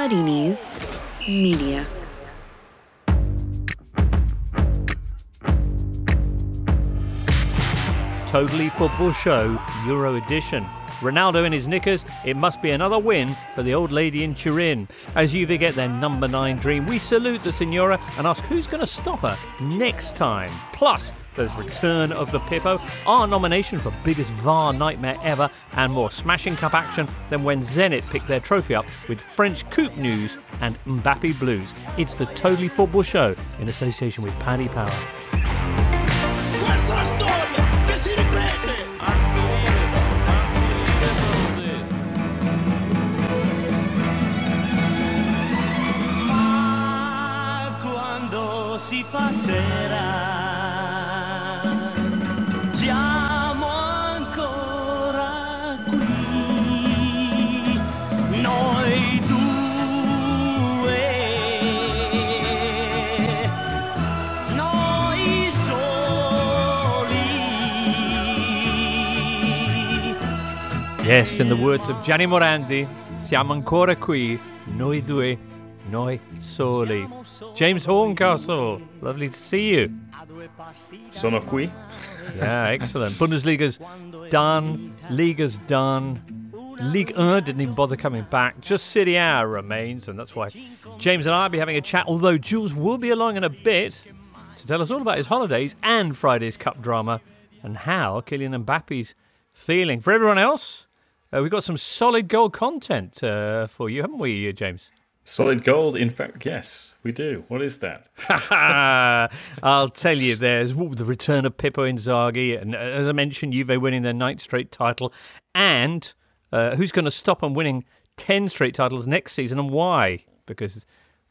Muddy Knees Media. Totally Football Show Euro Edition. Ronaldo in his knickers, it must be another win for the old lady in Turin. As Juve get their number nine dream, we salute the Signora and ask who's going to stop her next time. Plus, there's return of the Pippo, our nomination for biggest VAR nightmare ever, and more smashing cup action than when Zenit picked their trophy up with French Coupe news and Mbappe blues. It's the Totally Football Show in association with Paddy Power. Ah, che si. Yes, in the words of Gianni Morandi, siamo ancora qui, noi due, noi soli. James Horncastle, lovely to see you. Sono qui. Yeah, excellent. Bundesliga's done, Liga's done. Ligue 1 didn't even bother coming back. Just Serie A remains, and that's why James and I will be having a chat. Although Jules will be along in a bit to tell us all about his holidays and Friday's Cup drama and how Kylian Mbappe's feeling. For everyone else, uh, we've got some solid gold content uh, for you, haven't we, uh, James? Solid gold. In fact, yes, we do. What is that? I'll tell you, there's ooh, the return of Pippo Inzaghi, and uh, as I mentioned, Juve winning their ninth straight title, and uh, who's going to stop them winning 10 straight titles next season and why? Because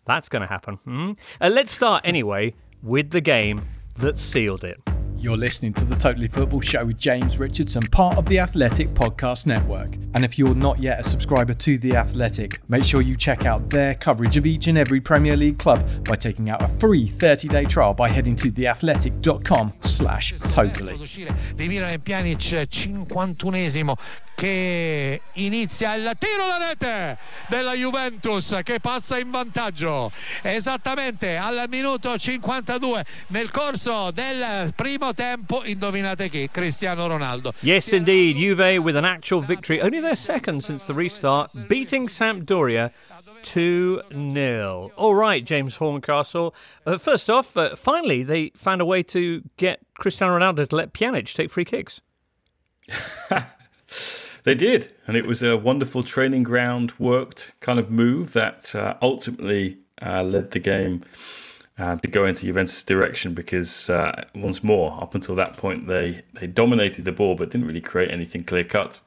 that's going to happen. Hmm? Uh, let's start anyway with the game that sealed it. You're listening to the Totally Football Show with James Richardson, part of the Athletic Podcast Network. And if you're not yet a subscriber to The Athletic, make sure you check out their coverage of each and every Premier League club by taking out a free 30-day trial by heading to theathletic.com slash totally. Uscire di Milan Pjanic 51esimo che inizia il tiro alla rete della Juventus che passa in vantaggio esattamente al minuto 52 nel corso del primo tempo indovinate chi? Cristiano Ronaldo Yes, indeed, Juve with an actual victory, only their second since the restart, beating Sampdoria 2 0. All right, James Horncastle. Uh, first off, uh, finally, they found a way to get Cristiano Ronaldo to let Pjanic take free kicks. They did, and it was a wonderful training ground worked kind of move that uh, ultimately uh, led the game uh, to go into Juventus' direction because uh, once more, up until that point, they they dominated the ball but didn't really create anything clear cut.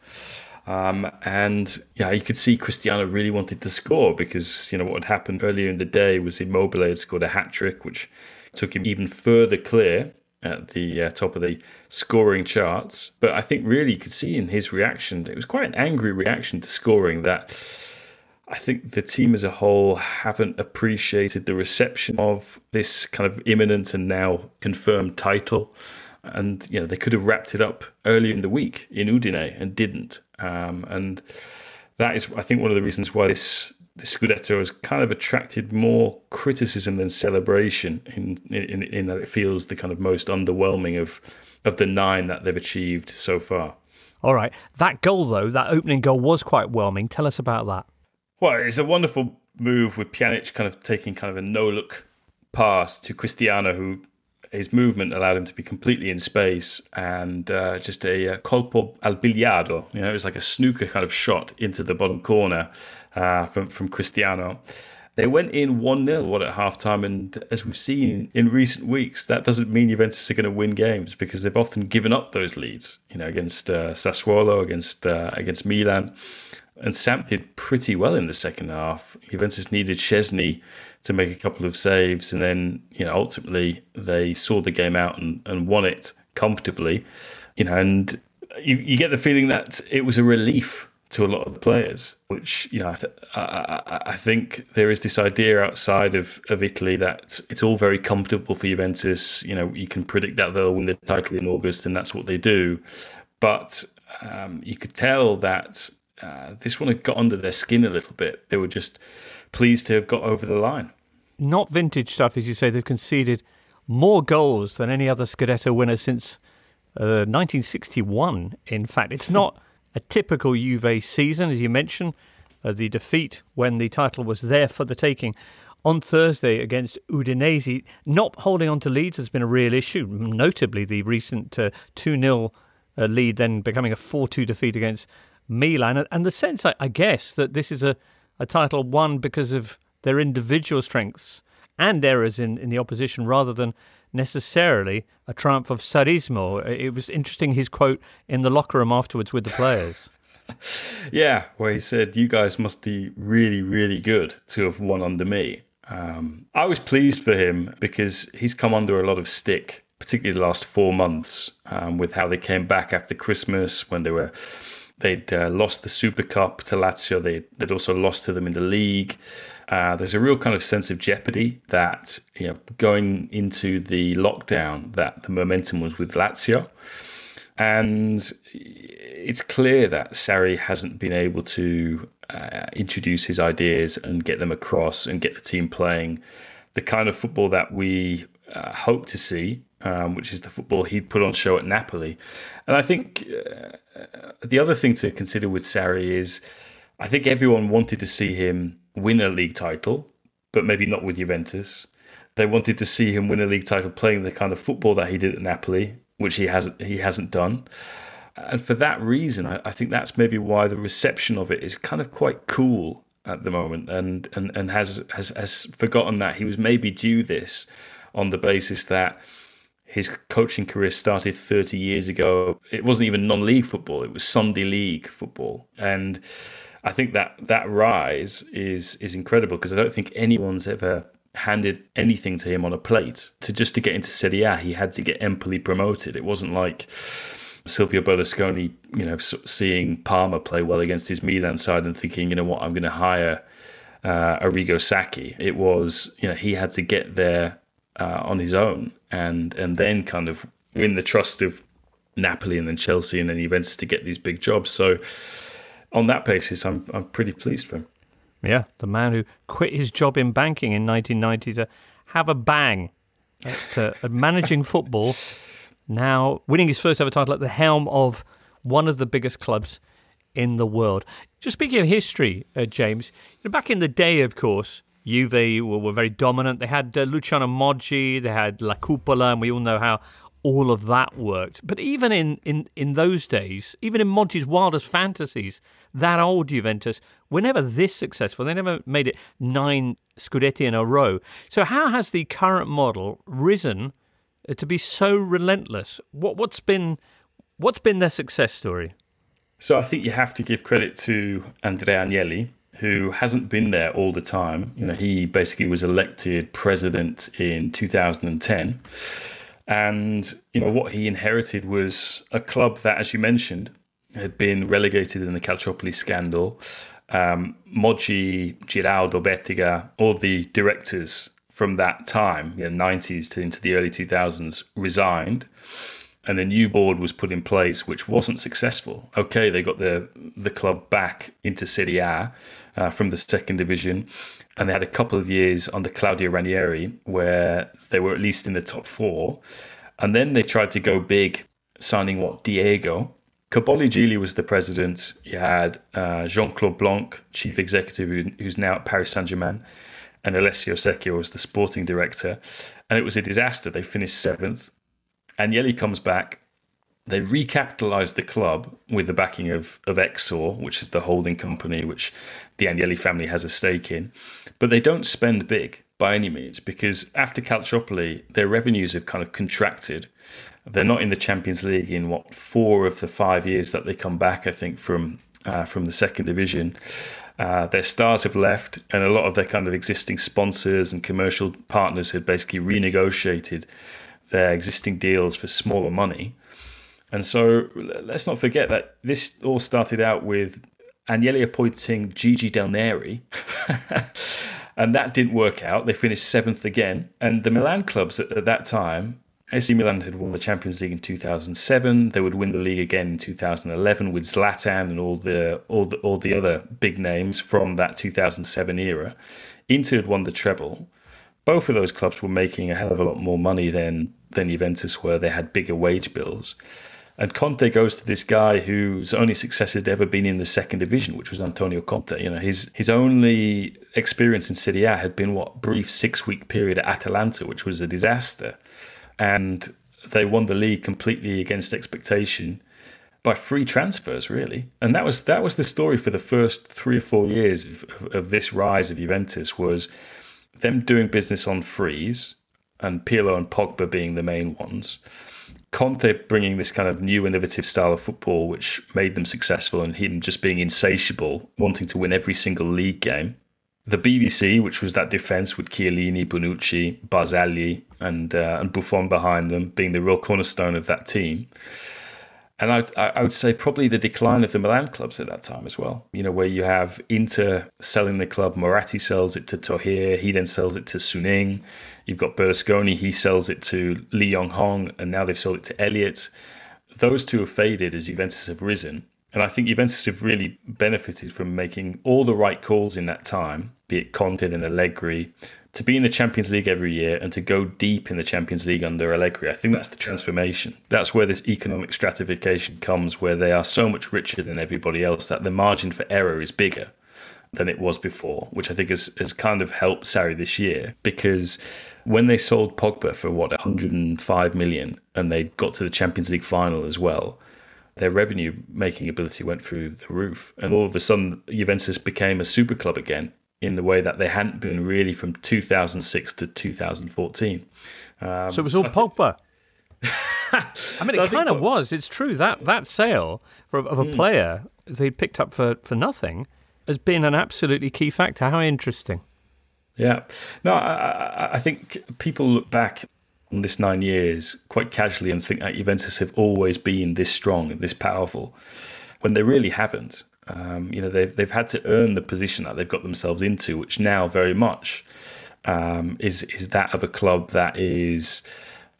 Um, and yeah, you could see Cristiano really wanted to score because you know what had happened earlier in the day was Immobile had scored a hat trick, which took him even further clear at the uh, top of the scoring charts. But I think really you could see in his reaction, it was quite an angry reaction to scoring that. I think the team as a whole haven't appreciated the reception of this kind of imminent and now confirmed title. And, you know, they could have wrapped it up earlier in the week in Udine and didn't. Um, and that is, I think, one of the reasons why this, this Scudetto has kind of attracted more criticism than celebration in, in, in that it feels the kind of most underwhelming of, of the nine that they've achieved so far. All right. That goal, though, that opening goal was quite whelming. Tell us about that. Well, it's a wonderful move with Pjanic kind of taking kind of a no look pass to Cristiano, who his movement allowed him to be completely in space and uh, just a, uh colpo al biliardo. You know, it was like a snooker kind of shot into the bottom corner uh, from from Cristiano. They went in 1 0 what at half time, and as we've seen in recent weeks, that doesn't mean Juventus are going to win games because they've often given up those leads. You know, against uh, Sassuolo, against uh, against Milan, and Samp did pretty well in the second half. Juventus needed Szczesny to make a couple of saves, and then you know ultimately they saw the game out and, and won it comfortably. You know, and you, you get the feeling that it was a relief to a lot of the players, which you know I, th- I, I, think there is this idea outside of, of Italy that it's all very comfortable for Juventus. You know, you can predict that they'll win the title in August, and that's what they do. But um, you could tell that uh, this one had got under their skin a little bit. They were just pleased to have got over the line. Not vintage stuff, as you say. They've conceded more goals than any other Scudetto winner since uh, 1961. In fact, it's not a typical Juve season, as you mentioned. Uh, the defeat when the title was there for the taking on Thursday against Udinese. Not holding on to leads has been a real issue, notably the recent uh, 2 0 uh, lead, then becoming a 4 2 defeat against Milan. And the sense, I, I guess, that this is a, a title won because of their individual strengths and errors in, in the opposition rather than necessarily a triumph of Sarrismo. It was interesting his quote in the locker room afterwards with the players. yeah, where he said, You guys must be really, really good to have won under me. Um, I was pleased for him because he's come under a lot of stick, particularly the last four months, um, with how they came back after Christmas when they were they'd uh, lost the Super Cup to Lazio. They, would also lost to them in the league. Uh, there's a real kind of sense of jeopardy that you know going into the lockdown that the momentum was with Lazio, and it's clear that Sarri hasn't been able to uh, introduce his ideas and get them across and get the team playing the kind of football that we uh, hope to see, um, which is the football he put on show at Napoli. And I think uh, the other thing to consider with Sarri is I think everyone wanted to see him win a league title, but maybe not with Juventus. They wanted to see him win a league title playing the kind of football that he did at Napoli, which he hasn't he hasn't done. And for that reason, I, I think that's maybe why the reception of it is kind of quite cool at the moment, and and and has has has forgotten that he was maybe due this on the basis that his coaching career started 30 years ago. It wasn't even non-league football; it was Sunday league football, and I think that that rise is is incredible because I don't think anyone's ever handed anything to him on a plate. To just to get into Serie A, he had to get Empoli promoted. It wasn't like Silvio Berlusconi, you know, seeing Parma play well against his Milan side and thinking, you know what, I'm going to hire uh, Arrigo Sacchi. It was, you know, he had to get there uh, on his own and and then kind of win the trust of Napoli and then Chelsea and then Juventus to get these big jobs. So on that basis, I'm I'm pretty pleased for him. Yeah, the man who quit his job in banking in 1990 to have a bang at, uh, at managing football, now winning his first ever title at the helm of one of the biggest clubs in the world. Just speaking of history, uh, James, back in the day, of course, Juve were, were very dominant. They had uh, Luciano Moggi, they had La Cupola, and we all know how all of that worked. But even in, in, in those days, even in Moggi's wildest fantasies, that old Juventus were never this successful. They never made it nine Scudetti in a row. So, how has the current model risen uh, to be so relentless? What, what's been what's been their success story? So, I think you have to give credit to Andrea Agnelli, who hasn't been there all the time. You know, he basically was elected president in 2010 and you know what he inherited was a club that, as you mentioned, had been relegated in the Calciopoli scandal. Um, Moggi, Giraudo, Bettega, all the directors from that time, you know, 90s to into the early 2000s, resigned. And a new board was put in place, which wasn't successful. Okay, they got the the club back into Serie A uh, from the second division, and they had a couple of years under Claudio Ranieri where they were at least in the top four. And then they tried to go big, signing what Diego. Cobolli Gigli was the president. You had uh, Jean Claude Blanc, chief executive, who's now at Paris Saint Germain, and Alessio Secco was the sporting director. And it was a disaster. They finished seventh. Agnelli comes back. They recapitalized the club with the backing of, of Exor, which is the holding company which the Agnelli family has a stake in. But they don't spend big by any means because after Calciopoli, their revenues have kind of contracted. They're not in the Champions League in what four of the five years that they come back, I think, from uh, from the second division. Uh, their stars have left, and a lot of their kind of existing sponsors and commercial partners had basically renegotiated their existing deals for smaller money. And so let's not forget that this all started out with Agnelli appointing Gigi Del Neri. and that didn't work out. They finished seventh again. And the Milan clubs at, at that time AC Milan had won the Champions League in 2007. They would win the league again in 2011 with Zlatan and all the all the all the other big names from that 2007 era. Inter had won the treble. Both of those clubs were making a hell of a lot more money than than Juventus were. They had bigger wage bills. And Conte goes to this guy whose only success had ever been in the second division, which was Antonio Conte. You know, his his only experience in Serie A had been what brief six week period at Atalanta, which was a disaster and they won the league completely against expectation by free transfers, really. And that was that was the story for the first three or four years of, of, of this rise of Juventus was them doing business on frees, and Pirlo and Pogba being the main ones. Conte bringing this kind of new innovative style of football, which made them successful, and him just being insatiable, wanting to win every single league game the BBC, which was that defence with Chiellini, Bonucci, Barzagli, and uh, and Buffon behind them, being the real cornerstone of that team. And I, I would say probably the decline of the Milan clubs at that time as well. You know, where you have Inter selling the club, Moratti sells it to Thohir, he then sells it to Suning. You've got Berlusconi, he sells it to Li Yonghong, and now they've sold it to Elliott. Those two have faded as Juventus have risen. And I think Juventus have really benefited from making all the right calls in that time, be it Conte and Allegri, to be in the Champions League every year and to go deep in the Champions League under Allegri. I think that's the transformation. That's where this economic stratification comes, where they are so much richer than everybody else that the margin for error is bigger than it was before, which I think has, has kind of helped Sarri this year because when they sold Pogba for what 105 million and they got to the Champions League final as well, their revenue making ability went through the roof. And all of a sudden, Juventus became a super club again in the way that they hadn't been really from 2006 to 2014. Um, so it was all so Pogba. I mean, so it kind of was. It's true that that sale for, of a mm. player they picked up for, for nothing has been an absolutely key factor. How interesting. Yeah. No, I, I think people look back on this nine years quite casually and think that Juventus have always been this strong and this powerful when they really haven't. Um, you know, they've they've had to earn the position that they've got themselves into, which now very much um, is is that of a club that is,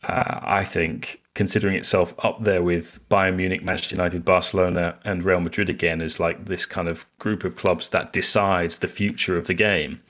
uh, I think, considering itself up there with Bayern Munich, Manchester United, Barcelona, and Real Madrid again as like this kind of group of clubs that decides the future of the game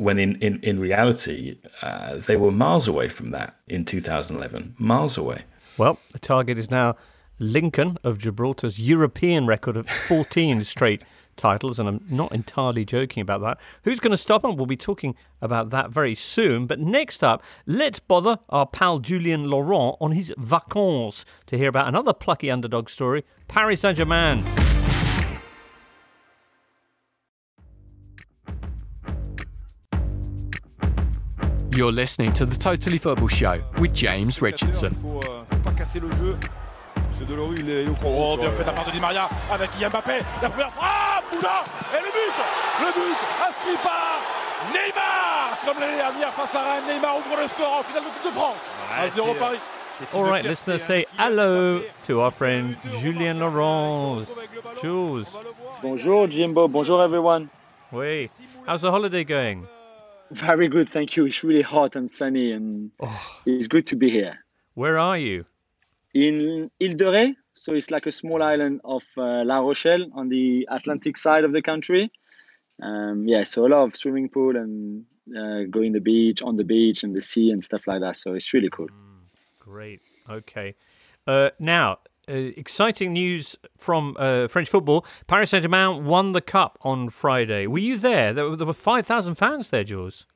when in, in, in reality, uh, they were miles away from that in 2011. Miles away. Well, the target is now Lincoln of Gibraltar's European record of 14 straight titles, and I'm not entirely joking about that. Who's going to stop him? We'll be talking about that very soon. But next up, let's bother our pal Julien Laurens on his vacances to hear about another plucky underdog story Paris Saint Germain. You're listening to the Totally Football Show with James Richardson. Oh, bien fait de la part de Di Maria avec Mbappé. La première frappe, Oula Et le but Le but inscrit par Neymar Comme l'année dernière face à Rennes, Neymar ouvre le score en finale de Coupe de France. 1-0 Paris. All right, listeners, say hello to our friend Julien Laurent. Jules. Bonjour, Jimbo. Bonjour, everyone. Oui. How's the holiday going? Very good, thank you. It's really hot and sunny, and oh. it's good to be here. Where are you? In Ile de Ré, so it's like a small island of uh, La Rochelle on the Atlantic side of the country. Um, yeah, so a lot of swimming pool and uh, going the beach, on the beach, and the sea and stuff like that. So it's really cool. Mm, great. Okay. Uh, now, uh, exciting news from uh, French football. Paris Saint Germain won the cup on Friday. Were you there? There were, there were 5,000 fans there, Jules.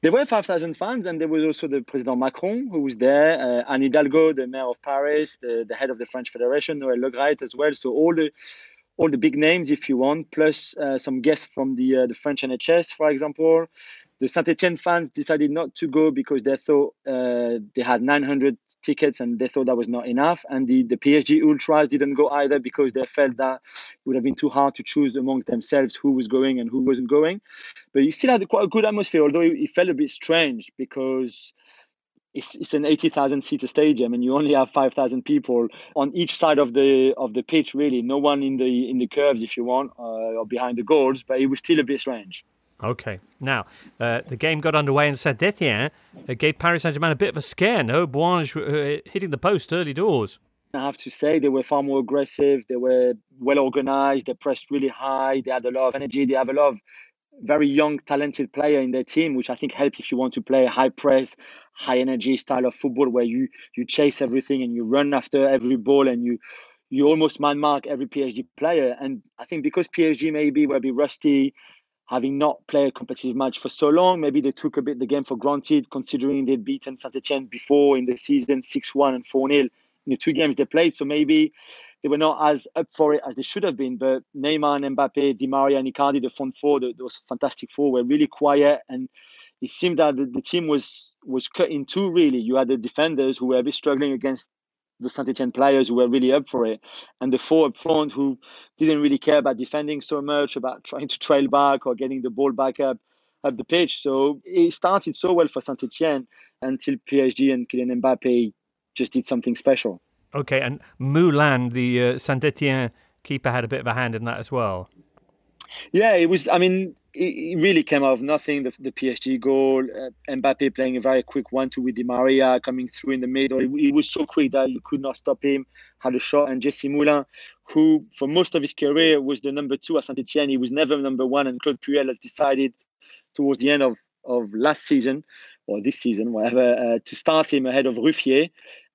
There were 5,000 fans, and there was also the President Macron who was there, uh, Anne Hidalgo, the mayor of Paris, the, the head of the French Federation, Noël Le Graët as well. So all the all the big names, if you want, plus uh, some guests from the uh, the French NHS, for example. The Saint Etienne fans decided not to go because they thought uh, they had 900 tickets and they thought that was not enough. And the, the PSG Ultras didn't go either because they felt that it would have been too hard to choose amongst themselves who was going and who wasn't going. But you still had quite a good atmosphere, although it, it felt a bit strange because it's, it's an 80,000 seater stadium and you only have 5,000 people on each side of the of the pitch really no one in the in the curves if you want uh, or behind the goals but it was still a bit strange Okay. Now, uh, the game got underway, and Saint Etienne uh, gave Paris Saint Germain a bit of a scare. No, Bouanga uh, hitting the post early doors. I have to say they were far more aggressive. They were well organized. They pressed really high. They had a lot of energy. They have a lot of very young, talented player in their team, which I think help if you want to play a high press, high energy style of football where you you chase everything and you run after every ball and you you almost man mark every PSG player. And I think because PSG maybe will be rusty, having not played a competitive match for so long, maybe they took a bit the game for granted, considering they'd beaten Saint Etienne before in the season 6 1 and 4 0 in the two games they played. So maybe they were not as up for it as they should have been. But Neymar and Mbappe, Di Maria and Icardi, the front four, the, those fantastic four, were really quiet. And it seemed that the, the team was was cut in two, really. You had the defenders who were a bit struggling against the Saint Etienne players who were really up for it, and the four up front who didn't really care about defending so much, about trying to trail back or getting the ball back up at the pitch. So it started so well for Saint Etienne until PSG and Kylian Mbappe just did something special. Okay, and Moulin, the uh, Saint Etienne keeper, had a bit of a hand in that as well. Yeah, it was. I mean, it, really came out of nothing. The, the PSG goal, uh, Mbappe playing a very quick one-two with Di Maria coming through in the middle. It, was so quick that you could not stop him. Had a shot, and Jessy Moulin, who for most of his career was the number two at Saint Etienne, he was never number one. And Claude Puel has decided towards the end of of last season or this season, whatever, uh, to start him ahead of Ruffier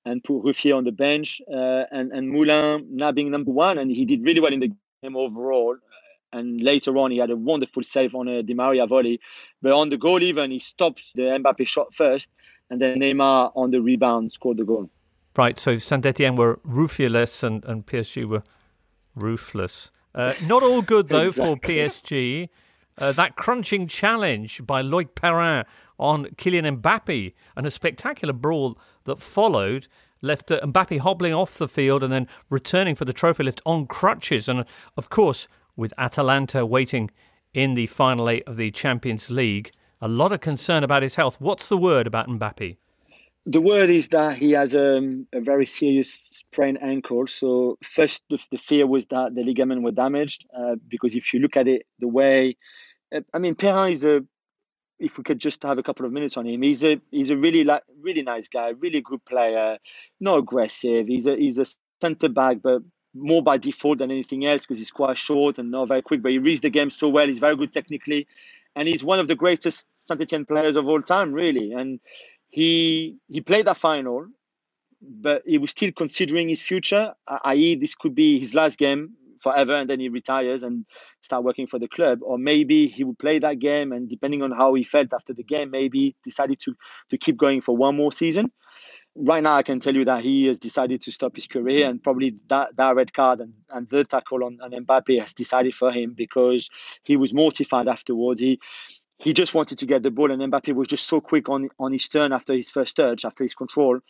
and put Ruffier on the bench uh, and and Moulin now being number one, and he did really well in the game overall and later on he had a wonderful save on a Di Maria volley. But on the goal, even he stops the Mbappe shot first, and then Neymar on the rebound scored the goal. Right. So Saint Etienne were ruthless, and and PSG were ruthless. Uh, not all good though exactly. for PSG. Uh, that crunching challenge by Loic Perrin on Kylian Mbappe and a spectacular brawl that followed left uh, Mbappe hobbling off the field and then returning for the trophy lift on crutches. And of course, with Atalanta waiting in the final eight of the Champions League. A lot of concern about his health. What's the word about Mbappe? The word is that he has um, a very serious sprained ankle. So first, the, the fear was that the ligament were damaged uh, because if you look at it, the way, uh, I mean, Perrin is a. If we could just have a couple of minutes on him, he's a he's a really like really nice guy, really good player, not aggressive. He's a he's a centre back, but more by default than anything else because he's quite short and not very quick, but he reads the game so well. He's very good technically, and he's one of the greatest Saint Etienne players of all time, really. And he he played that final, but he was still considering his future, i.e., this could be his last game forever, and then he retires and start working for the club, or maybe he would play that game, and depending on how he felt after the game, maybe decided to to keep going for one more season right now I can tell you that he has decided to stop his career and probably that, that red card and, and the tackle on, on Mbappe has decided for him because he was mortified afterwards. He he just wanted to get the ball and Mbappe was just so quick on, on his turn after his first touch, after his control,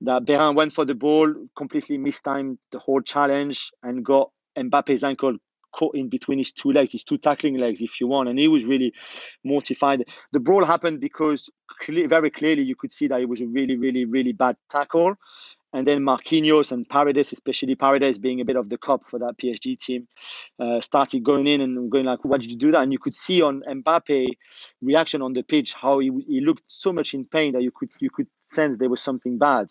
that Perrin went for the ball, completely mistimed the whole challenge and got Mbappe's ankle caught in between his two legs, his two tackling legs, if you want. And he was really mortified. The brawl happened because very clearly you could see that it was a really, really, really bad tackle. And then Marquinhos and Paredes, especially Paredes being a bit of the cop for that PSG team, uh, started going in and going like, "Why did you do that?" And you could see on Mbappe reaction on the pitch how he, he looked so much in pain that you could you could sense there was something bad.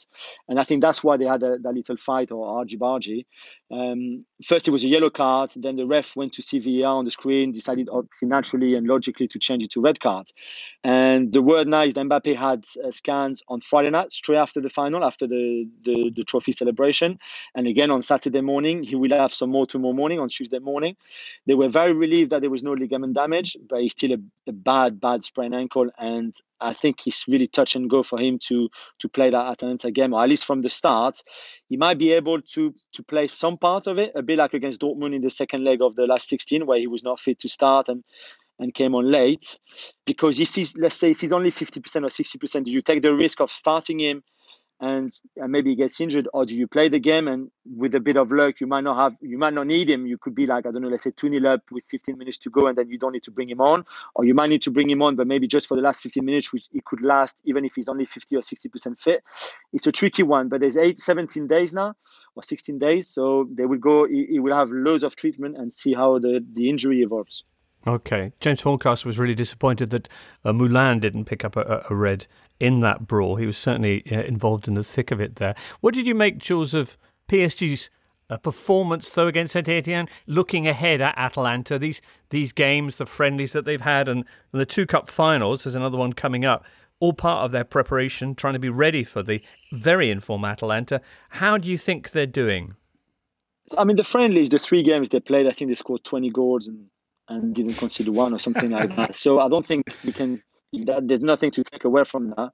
And I think that's why they had a, that little fight or argy bargy. Um, first, it was a yellow card. Then the ref went to VAR on the screen, decided naturally and logically to change it to red card. And the word now is that Mbappe had uh, scans on Friday night, straight after the final, after the, the, the trophy celebration. And again on Saturday morning, he will have some more tomorrow morning, on Tuesday morning. They were very relieved that there was no ligament damage, but he's still a, a bad, bad sprained ankle. And I think it's really touch and go for him to to play that Atalanta game, or at least from the start. He might be able to to play some part of it, a bit like against Dortmund in the second leg of the last 16, where he was not fit to start and and came on late. Because if he's let's say if he's only 50% or 60%, do you take the risk of starting him and, and maybe he gets injured, or do you play the game and with a bit of luck, you might not have, you might not need him. You could be like, I don't know, let's say 2 0 up with 15 minutes to go, and then you don't need to bring him on, or you might need to bring him on, but maybe just for the last 15 minutes, which it could last even if he's only 50 or 60% fit. It's a tricky one, but there's eight, 17 days now, or 16 days, so they will go, he, he will have loads of treatment and see how the, the injury evolves. Okay. James Horncastle was really disappointed that uh, Moulin didn't pick up a, a, red in that brawl. He was certainly uh, involved in the thick of it there. What did you make, Jules, of PSG's uh, performance, though, against Saint Etienne? Looking ahead at Atalanta, these these games, the friendlies that they've had, and, and the two cup finals, there's another one coming up, all part of their preparation, trying to be ready for the very informed Atalanta. How do you think they're doing? I mean, the friendlies, the three games they played, I think they scored 20 goals and, and didn't concede one or something like that. So I don't think we can, that, there's nothing to take away from that.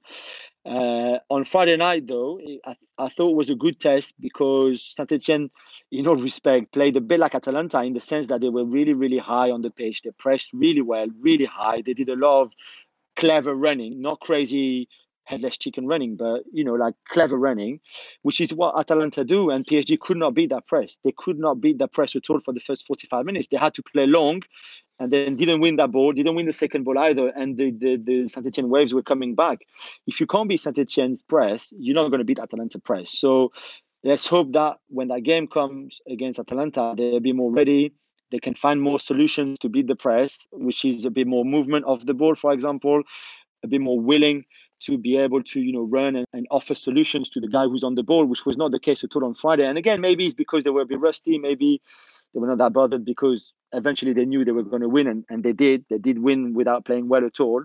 Uh, on Friday night, though, I, I, thought it was a good test because Saint Etienne, in all respect, played a bit like Atalanta in the sense that they were really, really high on the pitch. They pressed really well, really high. They did a lot of clever running, not crazy headless chicken running, but you know, like clever running, which is what Atalanta do. And PSG could not beat that press. They could not beat that press at all for the first 45 minutes. They had to play long and then didn't win that ball, didn't win the second ball either. And the, the, the Saint Etienne waves were coming back. If you can't beat Saint Etienne's press, you're not going to beat Atalanta press. So let's hope that when that game comes against Atalanta, they'll be more ready they can find more solutions to beat the press, which is a bit more movement of the ball, for example, a bit more willing to be able to you know run and, and, offer solutions to the guy who's on the ball, which was not the case at all on Friday. And again, maybe it's because they were a bit rusty, maybe they were not that bothered because eventually they knew they were going to win, and, and they did. They did win without playing well at all,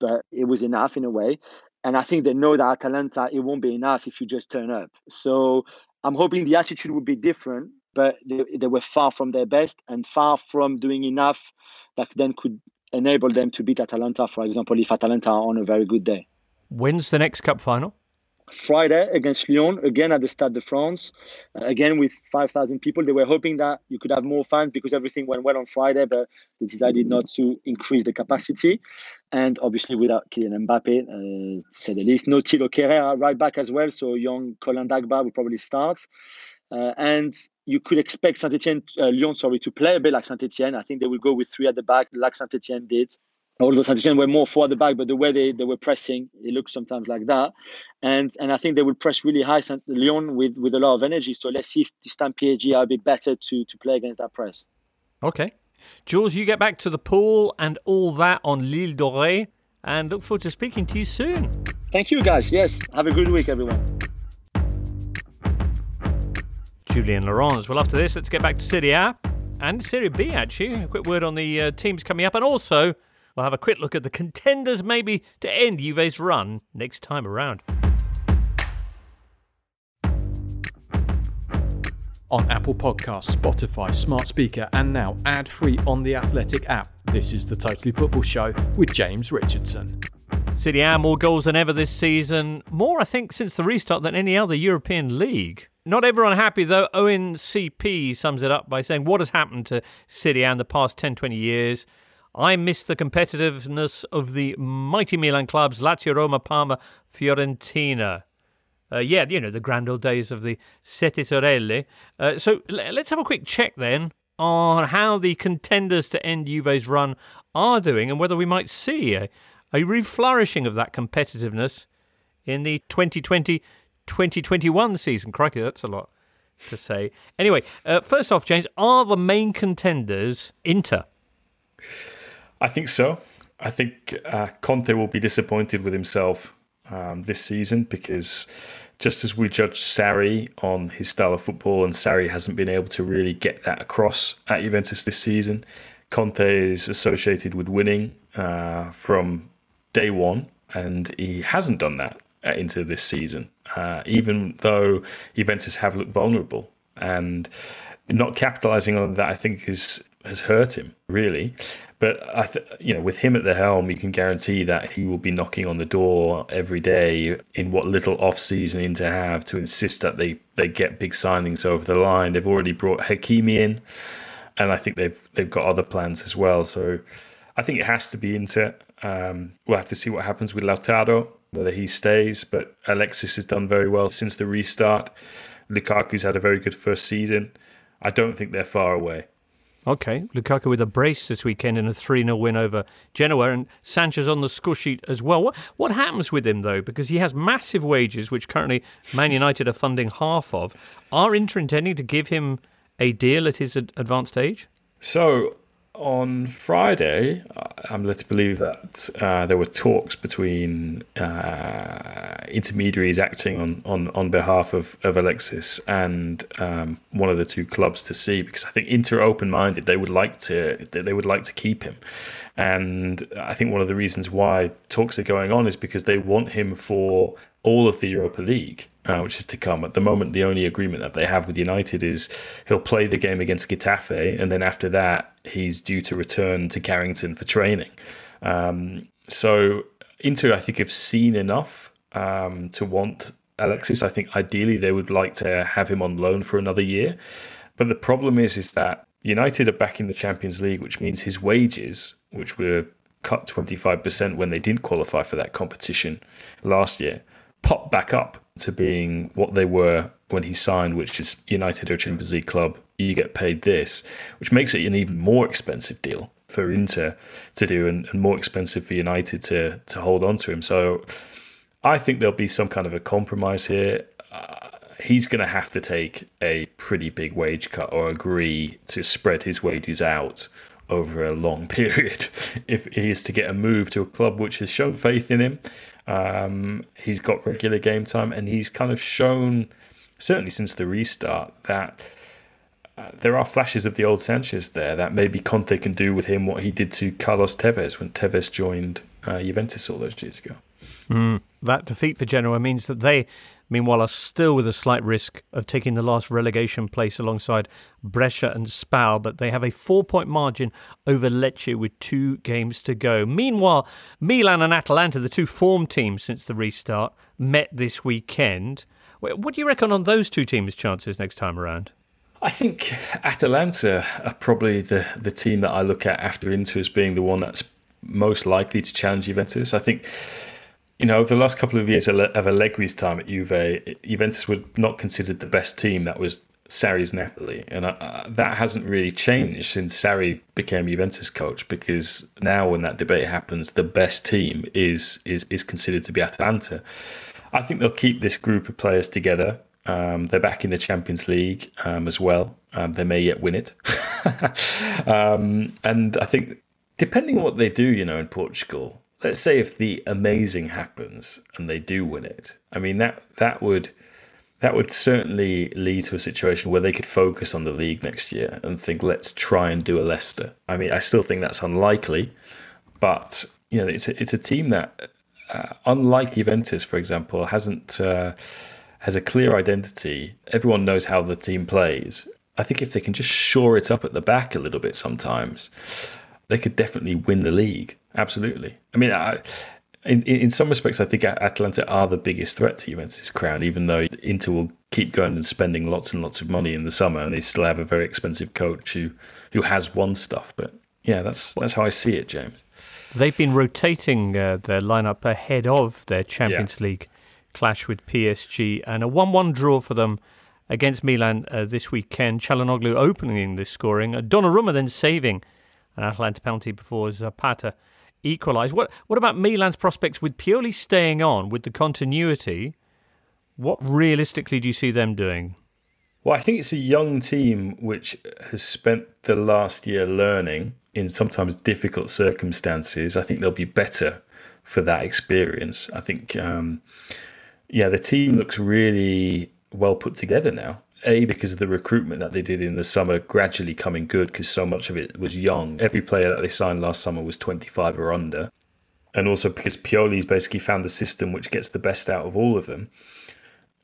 but it was enough in a way. And I think they know that Atalanta, it won't be enough if you just turn up. So I'm hoping the attitude will be different but they, they were far from their best and far from doing enough that then could enable them to beat Atalanta, for example, if Atalanta are on a very good day. When's the next cup final? Friday against Lyon, again at the Stade de France, uh, again with 5,000 people. They were hoping that you could have more fans because everything went well on Friday, but they decided not to increase the capacity. And obviously, without Kylian Mbappe, uh, to say the least, no Thilo Kehrer right back as well. So young Colin Dagba will probably start. Uh, and you could expect Saint Etienne, uh, Lyon, sorry, to play a bit like Saint Etienne. I think they will go with three at the back, like Saint Etienne did. Although Saint Etienne were more the back, but the way they, they were pressing, it looks sometimes like that. And and I think they will press really high Saint Lyon with, with a lot of energy. So let's see if this time PSG are a bit better to, to play against that press. Okay. Jules, you get back to the pool and all that on L'Île de Ré and look forward to speaking to you soon. Thank you, guys. Yes. Have a good week, everyone. Julien Laurens. Well, after this, let's get back to Serie A and Serie B, actually. A quick word on the uh, teams coming up, and also we'll have a quick look at the contenders maybe to end Juve's run next time around. On Apple Podcasts, Spotify, Smart Speaker, and now ad free on the Athletic app, this is the Totally Football Show with James Richardson. Serie A more goals than ever this season. More, I think, since the restart than any other European league. Not everyone happy, though. ONCP sums it up by saying, What has happened to Serie A in the past 10, 20 years? I miss the competitiveness of the mighty Milan clubs, Lazio, Roma, Parma, Fiorentina. Uh, yeah, you know, the grand old days of the Sette Sorelle. Uh, so l- let's have a quick check then on how the contenders to end Juve's run are doing and whether we might see a, a reflourishing of that competitiveness in the 2020 2021 season. Crikey, that's a lot to say. Anyway, uh, first off, James, are the main contenders Inter? I think so. I think uh, Conte will be disappointed with himself um, this season because just as we judge Sarri on his style of football, and Sarri hasn't been able to really get that across at Juventus this season, Conte is associated with winning uh, from day one, and he hasn't done that into this season, uh, even though Juventus have looked vulnerable and not capitalizing on that. I think is has hurt him really. But I, th- you know, with him at the helm, you can guarantee that he will be knocking on the door every day in what little off season to have to insist that they they get big signings over the line. They've already brought Hakimi in, and I think they've they've got other plans as well. So I think it has to be Inter. Um, we'll have to see what happens with Lautaro whether he stays. But Alexis has done very well since the restart. Lukaku's had a very good first season. I don't think they're far away. Okay, Lukaku with a brace this weekend in a 3 0 win over Genoa, and Sanchez on the score sheet as well. What, what happens with him, though? Because he has massive wages, which currently Man United are funding half of. Are Inter intending to give him a deal at his advanced age? So, on Friday, I'm led to believe that uh, there were talks between uh, intermediaries acting on, on, on behalf of, of Alexis and um, one of the two clubs to see because I think Inter open minded they would like to they would like to keep him, and I think one of the reasons why talks are going on is because they want him for all of the Europa League, uh, which is to come. At the moment, the only agreement that they have with United is he'll play the game against Getafe, and then after that, he's due to return to Carrington for training. Um, so, Inter, I think, have seen enough um, to want Alexis. I think ideally they would like to have him on loan for another year. But the problem is, is that United are back in the Champions League, which means his wages, which were cut 25% when they didn't qualify for that competition last year, pop back up to being what they were when he signed, which is United or Champions League club. You get paid this, which makes it an even more expensive deal for Inter to do and, and more expensive for United to to hold on to him. So I think there'll be some kind of a compromise here. Uh, he's going to have to take a pretty big wage cut or agree to spread his wages out over a long period if he is to get a move to a club which has shown faith in him um, he's got regular game time, and he's kind of shown, certainly since the restart, that uh, there are flashes of the old Sanchez there that maybe Conte can do with him what he did to Carlos Tevez when Tevez joined uh, Juventus all those years ago. Mm, that defeat for Genoa means that they meanwhile are still with a slight risk of taking the last relegation place alongside Brescia and Spal, but they have a four point margin over Lecce with two games to go. Meanwhile, Milan and Atalanta, the two form teams since the restart, met this weekend. What do you reckon on those two teams' chances next time around? I think Atalanta are probably the, the team that I look at after Inter as being the one that's most likely to challenge Juventus. I think you know, over the last couple of years of Allegri's time at Juve, Juventus were not considered the best team. That was Sarri's Napoli, and uh, that hasn't really changed since Sarri became Juventus coach. Because now, when that debate happens, the best team is is is considered to be Atalanta. I think they'll keep this group of players together. Um, they're back in the Champions League um, as well. Um, they may yet win it, um, and I think depending on what they do, you know, in Portugal, let's say if the amazing happens and they do win it, I mean that that would that would certainly lead to a situation where they could focus on the league next year and think, let's try and do a Leicester. I mean, I still think that's unlikely, but you know, it's a, it's a team that, uh, unlike Juventus, for example, hasn't uh, has a clear identity. Everyone knows how the team plays. I think if they can just shore it up at the back a little bit, sometimes they could definitely win the league. Absolutely. I mean, I, in in some respects, I think Atalanta are the biggest threat to Juventus' crown. Even though Inter will keep going and spending lots and lots of money in the summer, and they still have a very expensive coach who who has won stuff. But yeah, that's that's how I see it, James. They've been rotating uh, their lineup ahead of their Champions yeah. League clash with PSG, and a one-one draw for them against Milan uh, this weekend. Calhanoglu opening the scoring, Donnarumma then saving an Atalanta penalty before Zapata equalised. What what about Milan's prospects with Pioli staying on with the continuity? What realistically do you see them doing? Well, I think it's a young team which has spent the last year learning in sometimes difficult circumstances. I think they'll be better for that experience. I think, um, yeah, the team looks really well put together now. A, because of the recruitment that they did in the summer gradually coming good because so much of it was young. Every player that they signed last summer was 25 or under. And also because Pioli's basically found the system which gets the best out of all of them.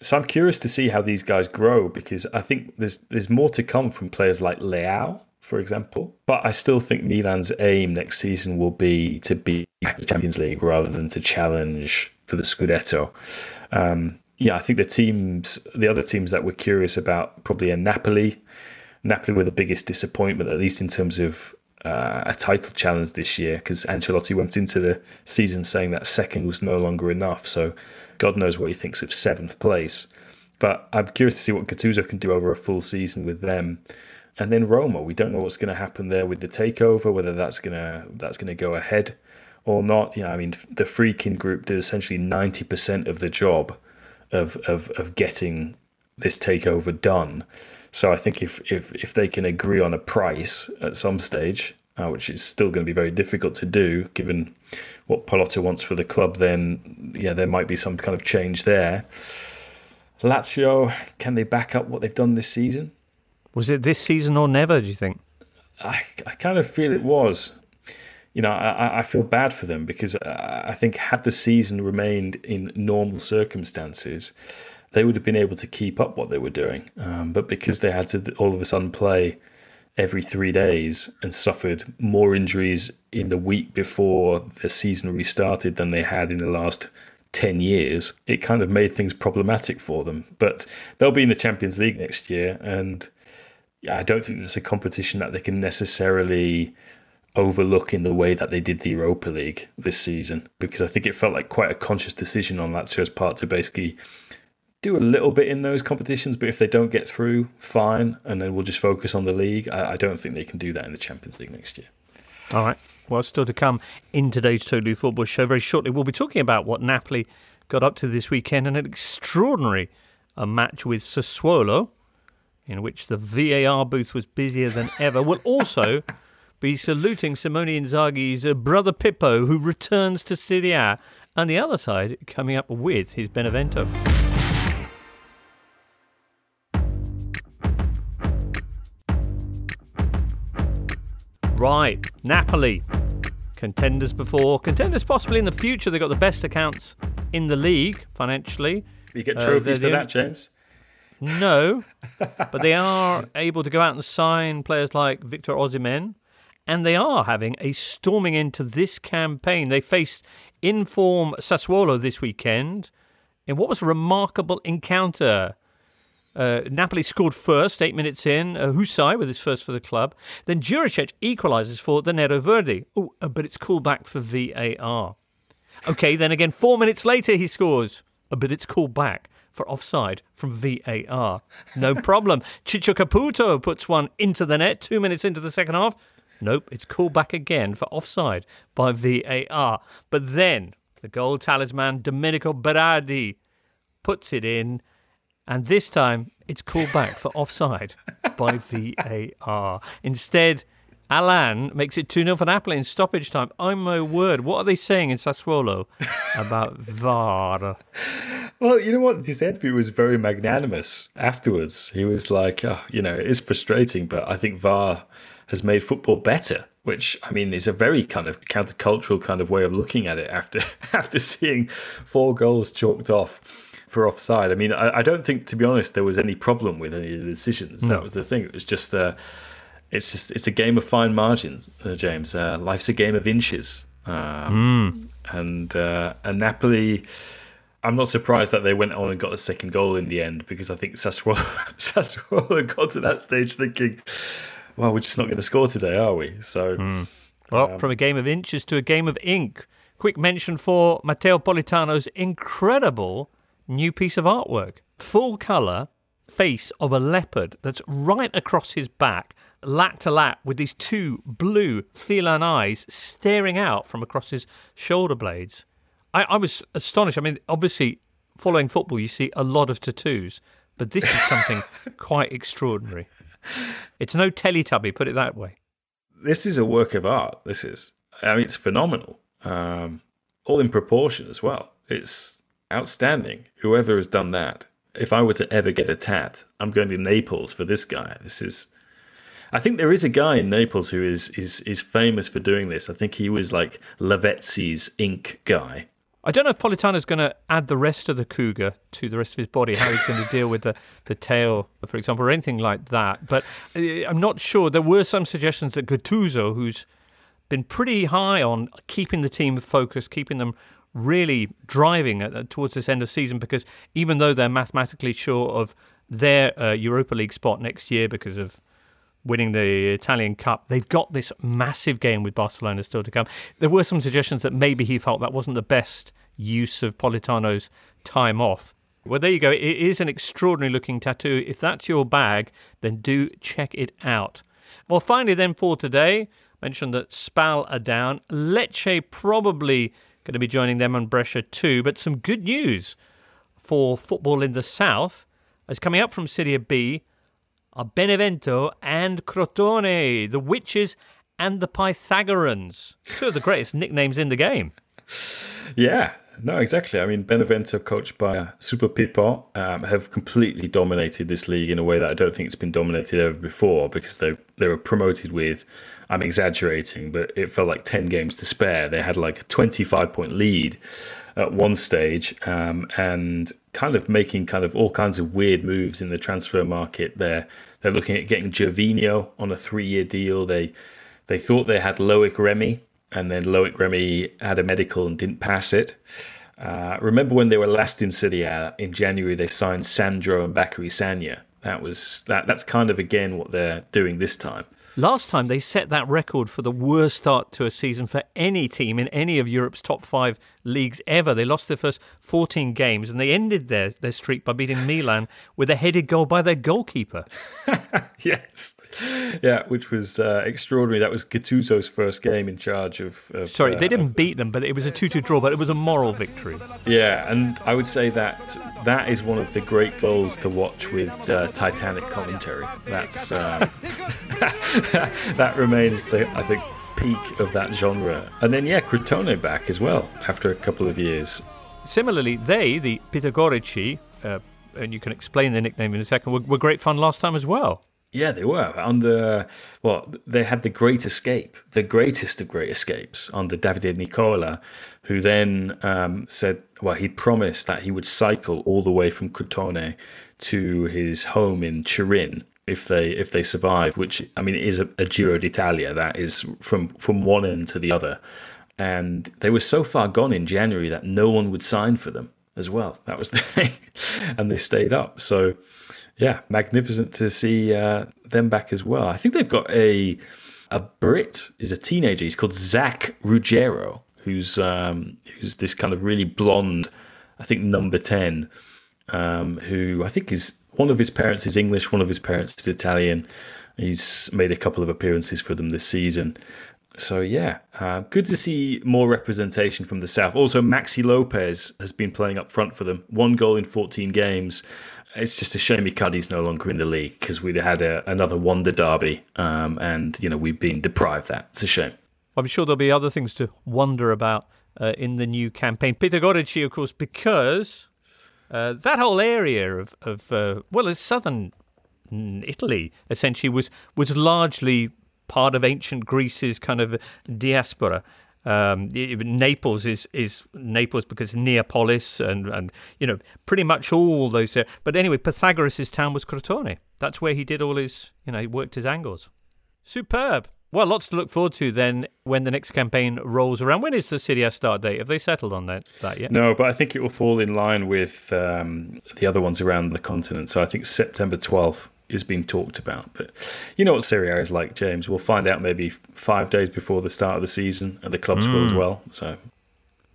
So I'm curious to see how these guys grow because I think there's there's more to come from players like Leao, for example. But I still think Milan's aim next season will be to be Champions League rather than to challenge for the Scudetto. Um, yeah, I think the teams, the other teams that we're curious about, probably are Napoli. Napoli were the biggest disappointment, at least in terms of uh, a title challenge this year, because Ancelotti went into the season saying that second was no longer enough. So God knows what he thinks of seventh place. But I'm curious to see what Gattuso can do over a full season with them. And then Roma, we don't know what's going to happen there with the takeover, whether that's gonna that's gonna go ahead or not. You know, I mean, the Friedkin group did essentially ninety percent of the job of of of getting this takeover done. So I think if if if they can agree on a price at some stage, uh, which is still going to be very difficult to do given what Pallotta wants for the club. Then, yeah, there might be some kind of change there. Lazio, can they back up what they've done this season? Was it this season or never? Do you think? I, I kind of feel it was. You know, I, I feel bad for them because I think had the season remained in normal circumstances, they would have been able to keep up what they were doing. Um, but because they had to all of a sudden play every three days and suffered more injuries in the week before the season restarted than they had in the last 10 years, it kind of made things problematic for them. But they'll be in the Champions League next year, and I don't think it's a competition that they can necessarily overlook in the way that they did the Europa League this season, because I think it felt like quite a conscious decision on Lazio's part to basically do a little bit in those competitions, but if they don't get through, fine, and then we'll just focus on the league. I, I don't think they can do that in the Champions League next year. All right. Well, still to come in today's Totally Football Show. Very shortly, we'll be talking about what Napoli got up to this weekend and an extraordinary a match with Sassuolo, in which the VAR booth was busier than ever. We'll also be saluting Simone Inzaghi's brother Pippo, who returns to Serie A, and the other side coming up with his Benevento. Right, Napoli. Contenders before, contenders possibly in the future. They've got the best accounts in the league financially. You get trophies uh, for that. James? No, but they are able to go out and sign players like Victor Osimhen, and they are having a storming into this campaign. They faced in-form Sassuolo this weekend in what was a remarkable encounter. Uh, Napoli scored first, eight minutes in. Uh, Hysaj with his first for the club. Then Djuricic equalises for the Nero Verdi. Oh, uh, but it's called back for VAR. Okay, then again, four minutes later he scores. Uh, but it's called back for offside from VAR. No problem. Ciccio Caputo puts one into the net two minutes into the second half. Nope, it's called back again for offside by VAR. But then the goal talisman Domenico Berardi puts it in and this time it's called back for offside by VAR. Instead, Allan makes it 2 0 for Napoli in stoppage time. I'm my word. What are they saying in Sassuolo about VAR? Well, you know what? Giuseppe was very magnanimous afterwards. He was like, oh, you know, it is frustrating, but I think VAR has made football better which I mean is a very kind of countercultural kind of way of looking at it after after seeing four goals chalked off for offside. I mean, I, I, don't think, to be honest, there was any problem with any of the decisions. No. That was the thing. It was just, uh, it's just, it's a game of fine margins, uh, James. Uh, life's a game of inches. Um, mm. And uh, and Napoli, I'm not surprised that they went on and got the second goal in the end because I think Sassuolo, Sassuolo got to that stage thinking, well, we're just not going to score today, are we? So. Mm. Well, um, from a game of inches to a game of ink. Quick mention for Matteo Politano's incredible new piece of artwork. Full colour face of a leopard that's right across his back, lat to lat, with these two blue feline eyes staring out from across his shoulder blades. I, I was astonished. I mean, obviously, following football, you see a lot of tattoos, but this is something quite extraordinary. It's no Teletubby, put it that way. This is a work of art. This is. I mean, it's phenomenal. Um, all in proportion as well. It's outstanding. Whoever has done that. If I were to ever get a tat, I'm going to Naples for this guy. This is. I think there is a guy in Naples who is is is famous for doing this. I think he was like Lavezzi's ink guy. I don't know if Politano's going to add the rest of the cougar to the rest of his body, how he's going to deal with the, the tail, for example, or anything like that. But I'm not sure. There were some suggestions that Gattuso, who's been pretty high on keeping the team focused, keeping them really driving at, towards this end of season because even though they're mathematically sure of their uh, Europa League spot next year because of winning the Italian Cup, they've got this massive game with Barcelona still to come. There were some suggestions that maybe he felt that wasn't the best use of Politano's time off. Well, there you go. It is an extraordinary looking tattoo. If that's your bag, then do check it out. Well, finally, then for today, mentioned that Spal are down. Lecce probably going to be joining them on Brescia too. But some good news for football in the south is coming up from Serie B are Benevento and Crotone, the Witches and the Pythagoreans. Two of the greatest nicknames in the game. Yeah, no, exactly. I mean, Benevento, coached by uh, Super Pippo, um, have completely dominated this league in a way that I don't think it's been dominated ever before because they they were promoted with, I'm exaggerating, but it felt like 10 games to spare. They had like a 25 point lead at one stage um, and kind of making kind of all kinds of weird moves in the transfer market. They're, they're looking at getting Gervinho on a three year deal. They, they thought they had Loic Remy and then Loic Remy had a medical and didn't pass it. Uh, remember when they were last in Serie in January? They signed Sandro and Bacary Sagna. That was that. That's kind of again what they're doing this time. Last time they set that record for the worst start to a season for any team in any of Europe's top five leagues ever. They lost their first 14 games and they ended their, their streak by beating Milan with a headed goal by their goalkeeper. yes. Yeah, which was uh, extraordinary. That was Gattuso's first game in charge of. of Sorry, uh, they didn't beat them, but it was a 2 2 draw, but it was a moral victory. Yeah, and I would say that that is one of the great goals to watch with uh, Titanic commentary. That's. Uh, that remains the I think peak of that genre. And then yeah, Crotone back as well after a couple of years. Similarly, they, the Pitagorici, uh, and you can explain their nickname in a second, were, were great fun last time as well. Yeah, they were under well, they had the Great Escape, the greatest of great escapes under Davide Nicola, who then um, said, well, he promised that he would cycle all the way from Crotone to his home in Turin if they if they survive, which I mean is a, a Giro d'Italia that is from from one end to the other, and they were so far gone in January that no one would sign for them as well. That was the thing, and they stayed up. So yeah, magnificent to see uh, them back as well. I think they've got a a Brit is a teenager. He's called Zach Ruggiero, who's um, who's this kind of really blonde, I think number ten, um, who I think is one of his parents is English, one of his parents is Italian. He's made a couple of appearances for them this season. So yeah, uh, good to see more representation from the south. Also, Maxi Lopez has been playing up front for them. One goal in 14 games. It's just a shame Icardi's no longer in the league because we'd had a, another wonder derby, um, and you know we've been deprived that. It's a shame. I'm sure there'll be other things to wonder about uh, in the new campaign. Pitagorici, of course, because uh, that whole area of, of uh, well, it's southern Italy essentially was was largely part of ancient Greece's kind of diaspora. Um, Naples is is Naples because Neapolis and and you know pretty much all those. Uh, but anyway, Pythagoras' town was Crotone. That's where he did all his you know he worked his angles. Superb. Well, lots to look forward to then when the next campaign rolls around. When is the Serie A start date? Have they settled on that, that yet? No, but I think it will fall in line with um, the other ones around the continent. So I think September 12th is being talked about. But you know what Serie A is like, James. We'll find out maybe five days before the start of the season, and the clubs mm. will as well. So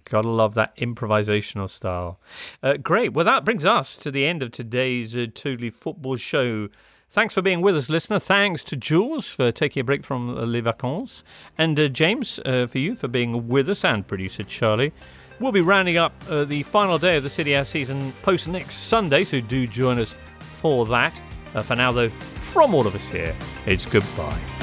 Gotta love that improvisational style. Uh, great. Well, that brings us to the end of today's uh, Totally Football Show. Thanks for being with us, listener. Thanks to Jules for taking a break from Les Vacances. And uh, James, uh, for you for being with us, and producer Charlie. We'll be rounding up uh, the final day of the Serie A season post next Sunday, so do join us for that. Uh, for now, though, from all of us here, it's goodbye.